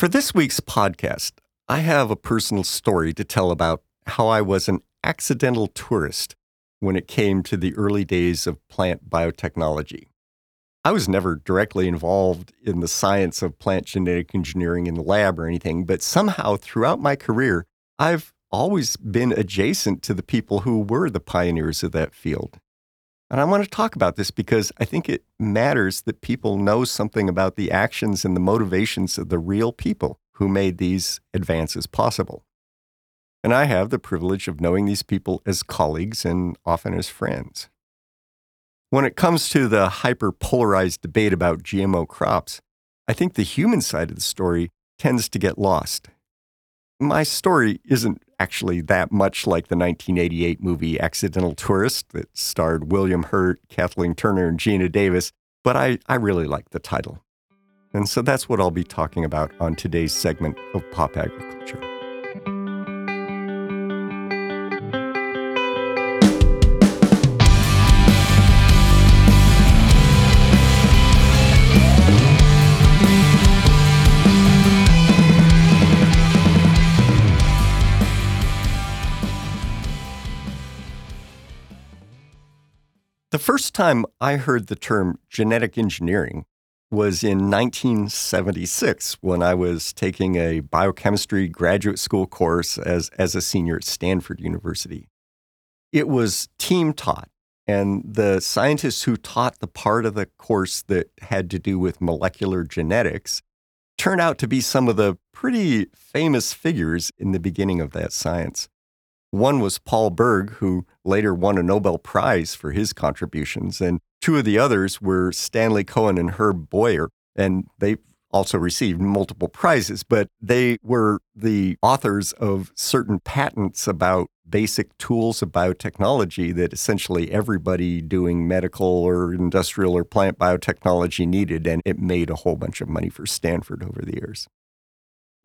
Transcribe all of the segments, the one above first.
For this week's podcast, I have a personal story to tell about how I was an accidental tourist when it came to the early days of plant biotechnology. I was never directly involved in the science of plant genetic engineering in the lab or anything, but somehow throughout my career, I've always been adjacent to the people who were the pioneers of that field. And I want to talk about this because I think it matters that people know something about the actions and the motivations of the real people who made these advances possible. And I have the privilege of knowing these people as colleagues and often as friends. When it comes to the hyper polarized debate about GMO crops, I think the human side of the story tends to get lost. My story isn't actually that much like the 1988 movie Accidental Tourist that starred William Hurt, Kathleen Turner, and Geena Davis, but I, I really like the title. And so that's what I'll be talking about on today's segment of Pop Agriculture. First time I heard the term genetic engineering was in 1976 when I was taking a biochemistry graduate school course as, as a senior at Stanford University. It was team taught, and the scientists who taught the part of the course that had to do with molecular genetics turned out to be some of the pretty famous figures in the beginning of that science. One was Paul Berg, who later won a Nobel Prize for his contributions, and two of the others were Stanley Cohen and Herb Boyer, and they also received multiple prizes, but they were the authors of certain patents about basic tools of biotechnology that essentially everybody doing medical or industrial or plant biotechnology needed, and it made a whole bunch of money for Stanford over the years.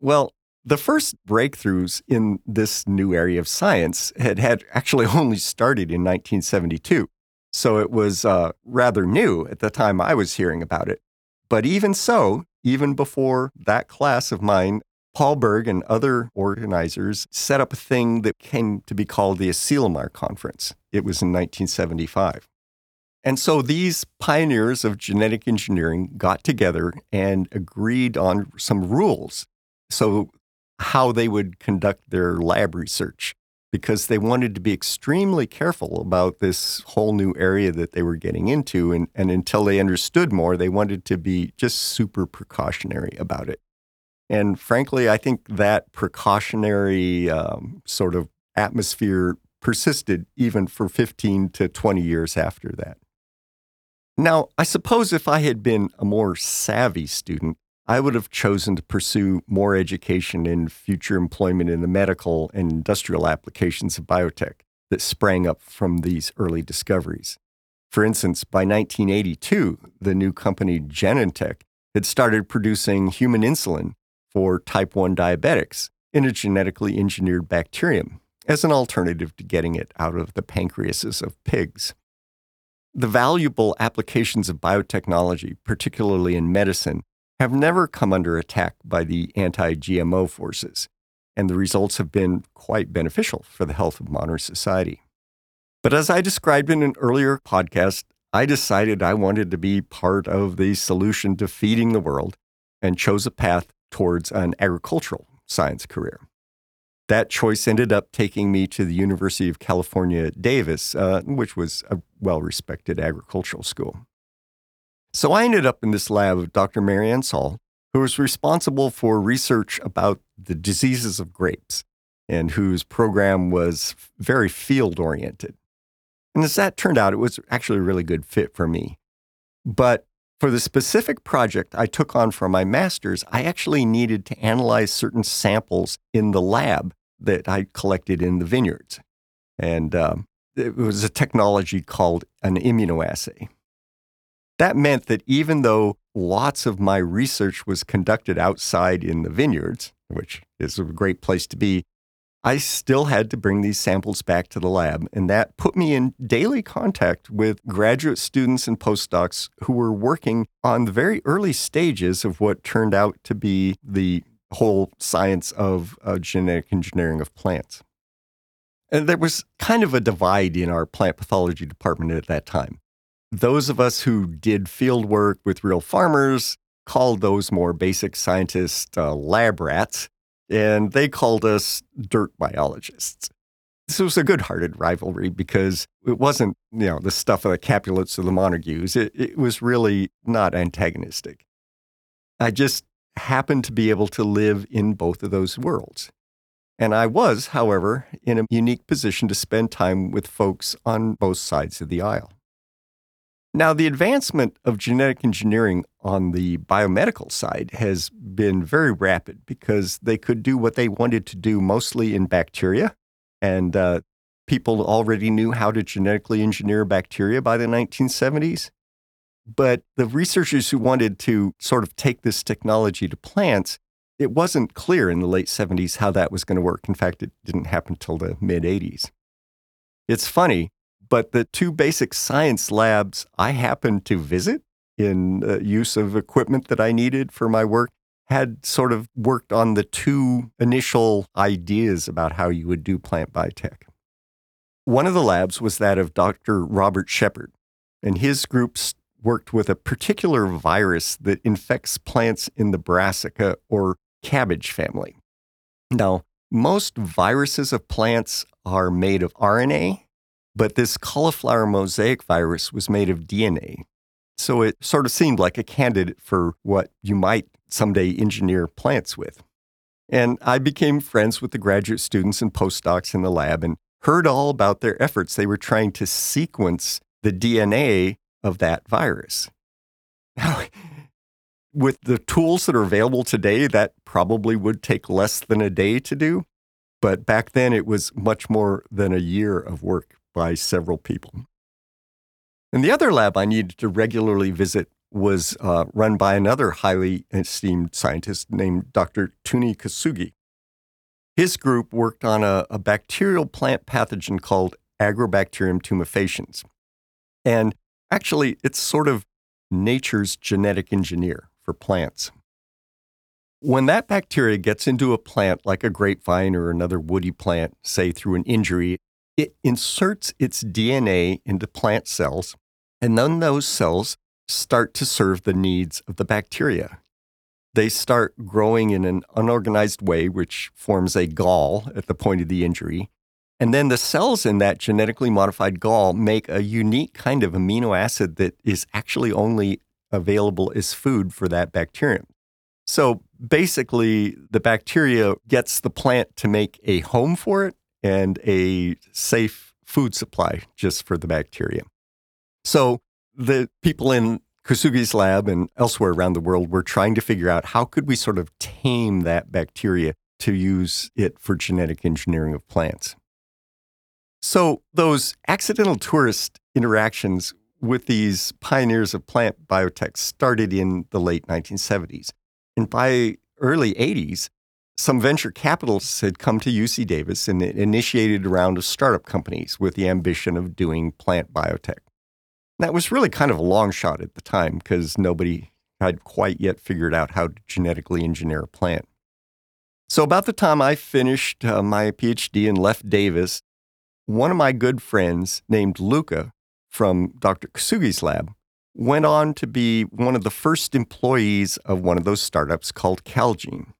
Well, the first breakthroughs in this new area of science had, had actually only started in 1972. So it was uh, rather new at the time I was hearing about it. But even so, even before that class of mine, Paul Berg and other organizers set up a thing that came to be called the Asilomar Conference. It was in 1975. And so these pioneers of genetic engineering got together and agreed on some rules. So how they would conduct their lab research because they wanted to be extremely careful about this whole new area that they were getting into. And, and until they understood more, they wanted to be just super precautionary about it. And frankly, I think that precautionary um, sort of atmosphere persisted even for 15 to 20 years after that. Now, I suppose if I had been a more savvy student, I would have chosen to pursue more education in future employment in the medical and industrial applications of biotech that sprang up from these early discoveries. For instance, by 1982, the new company Genentech had started producing human insulin for type 1 diabetics in a genetically engineered bacterium as an alternative to getting it out of the pancreases of pigs. The valuable applications of biotechnology, particularly in medicine, have never come under attack by the anti GMO forces, and the results have been quite beneficial for the health of modern society. But as I described in an earlier podcast, I decided I wanted to be part of the solution to feeding the world and chose a path towards an agricultural science career. That choice ended up taking me to the University of California, Davis, uh, which was a well respected agricultural school. So I ended up in this lab of Dr. Marianne Saul, who was responsible for research about the diseases of grapes and whose program was very field oriented. And as that turned out, it was actually a really good fit for me. But for the specific project I took on for my master's, I actually needed to analyze certain samples in the lab that I collected in the vineyards. And um, it was a technology called an immunoassay. That meant that even though lots of my research was conducted outside in the vineyards, which is a great place to be, I still had to bring these samples back to the lab. And that put me in daily contact with graduate students and postdocs who were working on the very early stages of what turned out to be the whole science of uh, genetic engineering of plants. And there was kind of a divide in our plant pathology department at that time. Those of us who did field work with real farmers called those more basic scientists uh, lab rats, and they called us dirt biologists. This was a good hearted rivalry because it wasn't, you know, the stuff of the Capulets or the Montagues. It, it was really not antagonistic. I just happened to be able to live in both of those worlds. And I was, however, in a unique position to spend time with folks on both sides of the aisle. Now, the advancement of genetic engineering on the biomedical side has been very rapid because they could do what they wanted to do mostly in bacteria. And uh, people already knew how to genetically engineer bacteria by the 1970s. But the researchers who wanted to sort of take this technology to plants, it wasn't clear in the late 70s how that was going to work. In fact, it didn't happen until the mid 80s. It's funny, but the two basic science labs I happened to visit in uh, use of equipment that I needed for my work had sort of worked on the two initial ideas about how you would do plant biotech. One of the labs was that of Dr. Robert Shepherd, and his group worked with a particular virus that infects plants in the brassica or cabbage family. Now, most viruses of plants are made of RNA, but this cauliflower mosaic virus was made of DNA. So it sort of seemed like a candidate for what you might someday engineer plants with. And I became friends with the graduate students and postdocs in the lab and heard all about their efforts. They were trying to sequence the DNA of that virus. Now, with the tools that are available today, that probably would take less than a day to do. But back then, it was much more than a year of work by several people. And the other lab I needed to regularly visit was uh, run by another highly esteemed scientist named Dr. Tsune Kosuge. His group worked on a, a bacterial plant pathogen called Agrobacterium tumefaciens. And actually, it's sort of nature's genetic engineer for plants. When that bacteria gets into a plant like a grapevine or another woody plant, say through an injury, it inserts its DNA into plant cells, and then those cells start to serve the needs of the bacteria. They start growing in an unorganized way, which forms a gall at the point of the injury. And then the cells in that genetically modified gall make a unique kind of amino acid that is actually only available as food for that bacterium. So basically, the bacteria gets the plant to make a home for it and a safe food supply just for the bacteria. So the people in Kosuge's lab and elsewhere around the world were trying to figure out how could we sort of tame that bacteria to use it for genetic engineering of plants. So those accidental tourist interactions with these pioneers of plant biotech started in the late 1970s. And by early 80s, some venture capitalists had come to UC Davis and initiated a round of startup companies with the ambition of doing plant biotech. That was really kind of a long shot at the time because nobody had quite yet figured out how to genetically engineer a plant. So, about the time I finished uh, my PhD and left Davis, one of my good friends named Luca from Dr. Kosuge's lab went on to be one of the first employees of one of those startups called Calgene.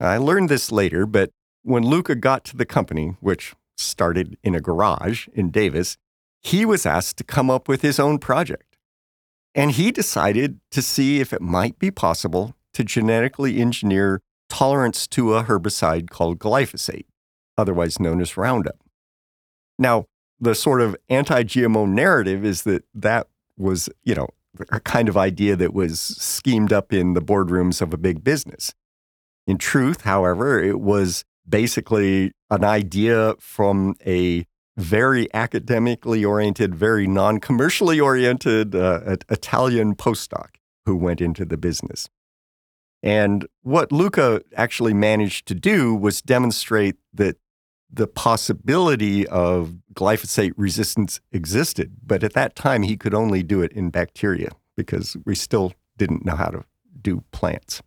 I learned this later, but when Luca got to the company, which started in a garage in Davis, he was asked to come up with his own project. And he decided to see if it might be possible to genetically engineer tolerance to a herbicide called glyphosate, otherwise known as Roundup. Now, the sort of anti GMO narrative is that that was, you know, a kind of idea that was schemed up in the boardrooms of a big business. In truth, however, it was basically an idea from a very academically oriented, very non commercially oriented uh, Italian postdoc who went into the business. And what Luca actually managed to do was demonstrate that the possibility of glyphosate resistance existed. But at that time, he could only do it in bacteria because we still didn't know how to do plants.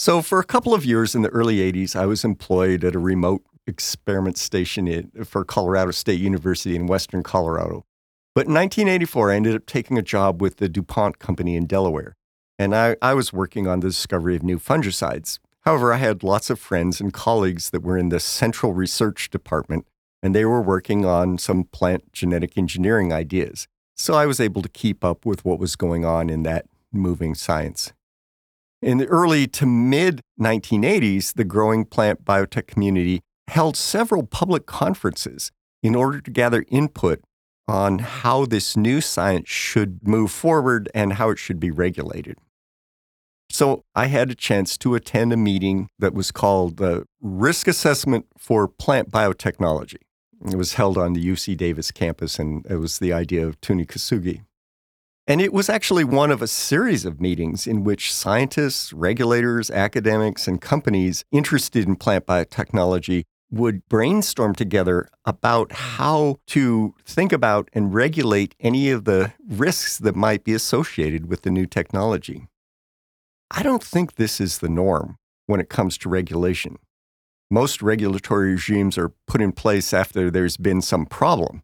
So, for a couple of years in the early 80s, I was employed at a remote experiment station in, for Colorado State University in Western Colorado. But in 1984, I ended up taking a job with the DuPont company in Delaware. And I, I was working on the discovery of new fungicides. However, I had lots of friends and colleagues that were in the central research department, and they were working on some plant genetic engineering ideas. So I was able to keep up with what was going on in that moving science. In the early to mid 1980s, the growing plant biotech community held several public conferences in order to gather input on how this new science should move forward and how it should be regulated. So I had a chance to attend a meeting that was called the Risk Assessment for Plant Biotechnology. It was held on the UC Davis campus, and it was the idea of Tony Kosuge. And it was actually one of a series of meetings in which scientists, regulators, academics, and companies interested in plant biotechnology would brainstorm together about how to think about and regulate any of the risks that might be associated with the new technology. I don't think this is the norm when it comes to regulation. Most regulatory regimes are put in place after there's been some problem.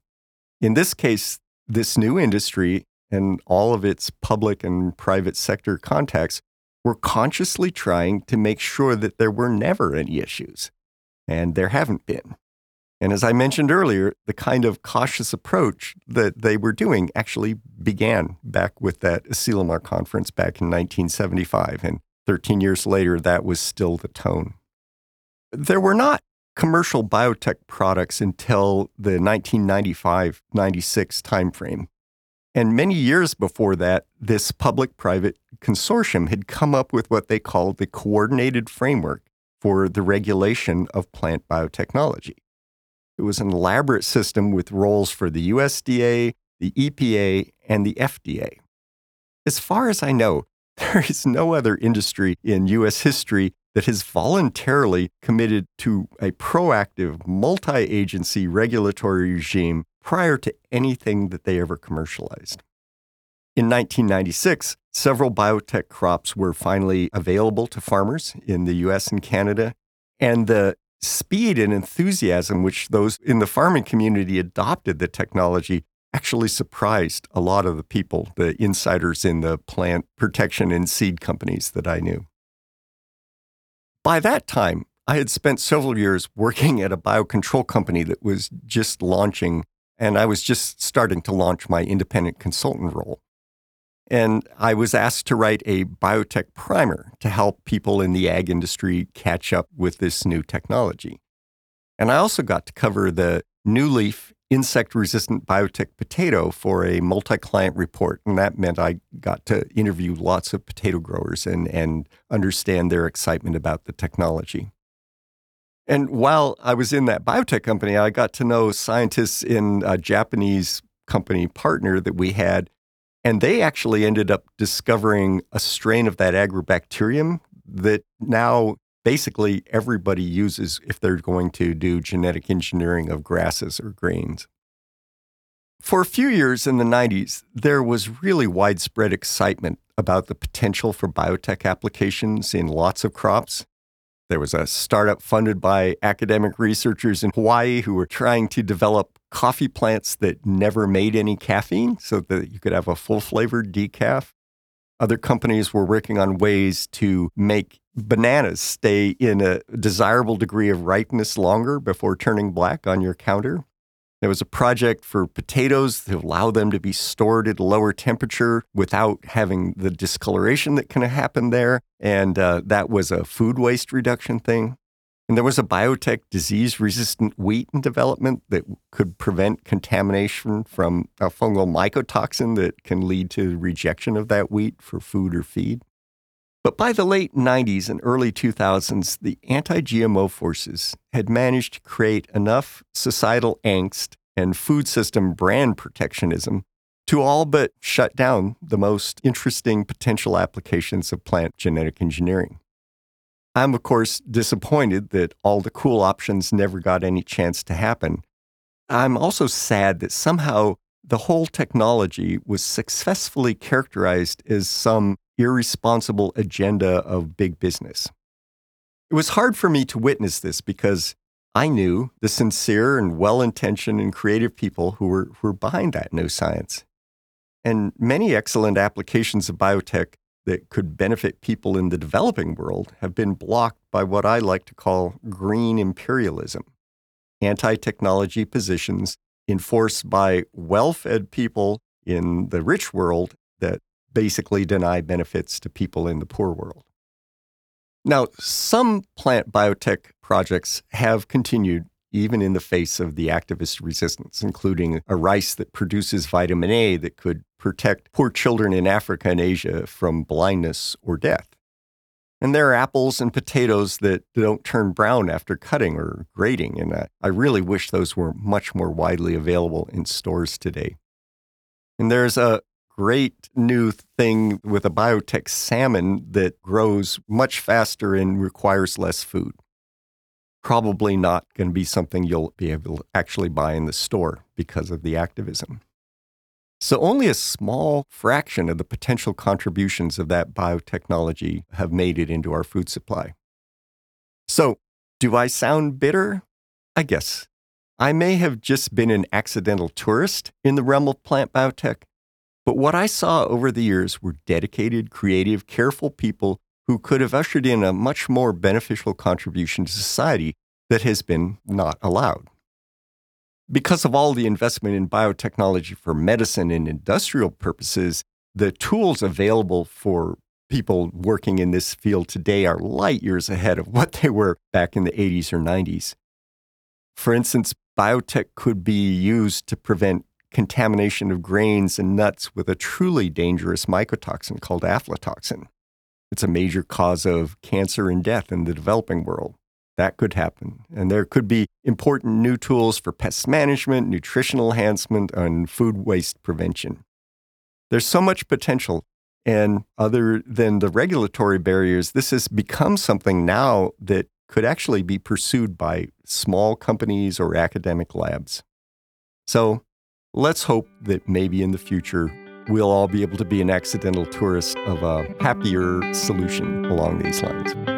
In this case, this new industry and all of its public and private sector contacts were consciously trying to make sure that there were never any issues. And there haven't been. And as I mentioned earlier, the kind of cautious approach that they were doing actually began back with that Asilomar conference back in 1975. And 13 years later, that was still the tone. There were not commercial biotech products until the 1995 96 timeframe. And many years before that, this public private consortium had come up with what they called the Coordinated Framework for the Regulation of Plant Biotechnology. It was an elaborate system with roles for the USDA, the EPA, and the FDA. As far as I know, there is no other industry in U.S. history that has voluntarily committed to a proactive, multi agency regulatory regime prior to anything that they ever commercialized. In 1996, several biotech crops were finally available to farmers in the US and Canada, and the speed and enthusiasm which those in the farming community adopted the technology actually surprised a lot of the people, the insiders in the plant protection and seed companies that I knew. By that time, I had spent several years working at a biocontrol company that was just launching and I was just starting to launch my independent consultant role. And I was asked to write a biotech primer to help people in the ag industry catch up with this new technology. And I also got to cover the NewLeaf insect resistant biotech potato for a multi client report. And that meant I got to interview lots of potato growers and, and understand their excitement about the technology. And while I was in that biotech company, I got to know scientists in a Japanese company partner that we had. And they actually ended up discovering a strain of that agrobacterium that now basically everybody uses if they're going to do genetic engineering of grasses or grains. For a few years in the 90s, there was really widespread excitement about the potential for biotech applications in lots of crops. There was a startup funded by academic researchers in Hawaii who were trying to develop coffee plants that never made any caffeine so that you could have a full flavored decaf. Other companies were working on ways to make bananas stay in a desirable degree of ripeness longer before turning black on your counter. There was a project for potatoes to allow them to be stored at a lower temperature without having the discoloration that can happen there. And uh, that was a food waste reduction thing. And there was a biotech disease resistant wheat in development that could prevent contamination from a fungal mycotoxin that can lead to rejection of that wheat for food or feed. But by the late 90s and early 2000s, the anti GMO forces had managed to create enough societal angst and food system brand protectionism to all but shut down the most interesting potential applications of plant genetic engineering. I'm, of course, disappointed that all the cool options never got any chance to happen. I'm also sad that somehow the whole technology was successfully characterized as some irresponsible agenda of big business. It was hard for me to witness this because I knew the sincere and well intentioned and creative people who were, who were behind that no science. And many excellent applications of biotech that could benefit people in the developing world have been blocked by what I like to call green imperialism, anti technology positions enforced by well fed people in the rich world that basically deny benefits to people in the poor world. Now, some plant biotech projects have continued even in the face of the activist resistance, including a rice that produces vitamin A that could protect poor children in Africa and Asia from blindness or death. And there are apples and potatoes that don't turn brown after cutting or grating. And I, I really wish those were much more widely available in stores today. And there's a great new thing with a biotech salmon that grows much faster and requires less food. Probably not going to be something you'll be able to actually buy in the store because of the activism. So, only a small fraction of the potential contributions of that biotechnology have made it into our food supply. So, do I sound bitter? I guess. I may have just been an accidental tourist in the realm of plant biotech, but what I saw over the years were dedicated, creative, careful people who could have ushered in a much more beneficial contribution to society that has been not allowed. Because of all the investment in biotechnology for medicine and industrial purposes, the tools available for people working in this field today are light years ahead of what they were back in the 80s or 90s. For instance, biotech could be used to prevent contamination of grains and nuts with a truly dangerous mycotoxin called aflatoxin. It's a major cause of cancer and death in the developing world. That could happen. And there could be important new tools for pest management, nutritional enhancement, and food waste prevention. There's so much potential. And other than the regulatory barriers, this has become something now that could actually be pursued by small companies or academic labs. So let's hope that maybe in the future we'll all be able to be an accidental tourist of a happier solution along these lines.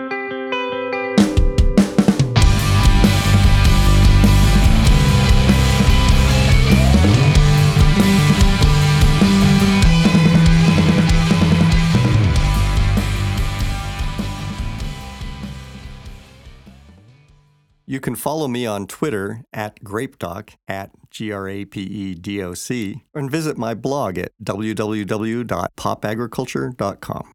You can follow me on Twitter at GrapeDoc, at G R A P E D O C, and visit my blog at www.popagriculture.com.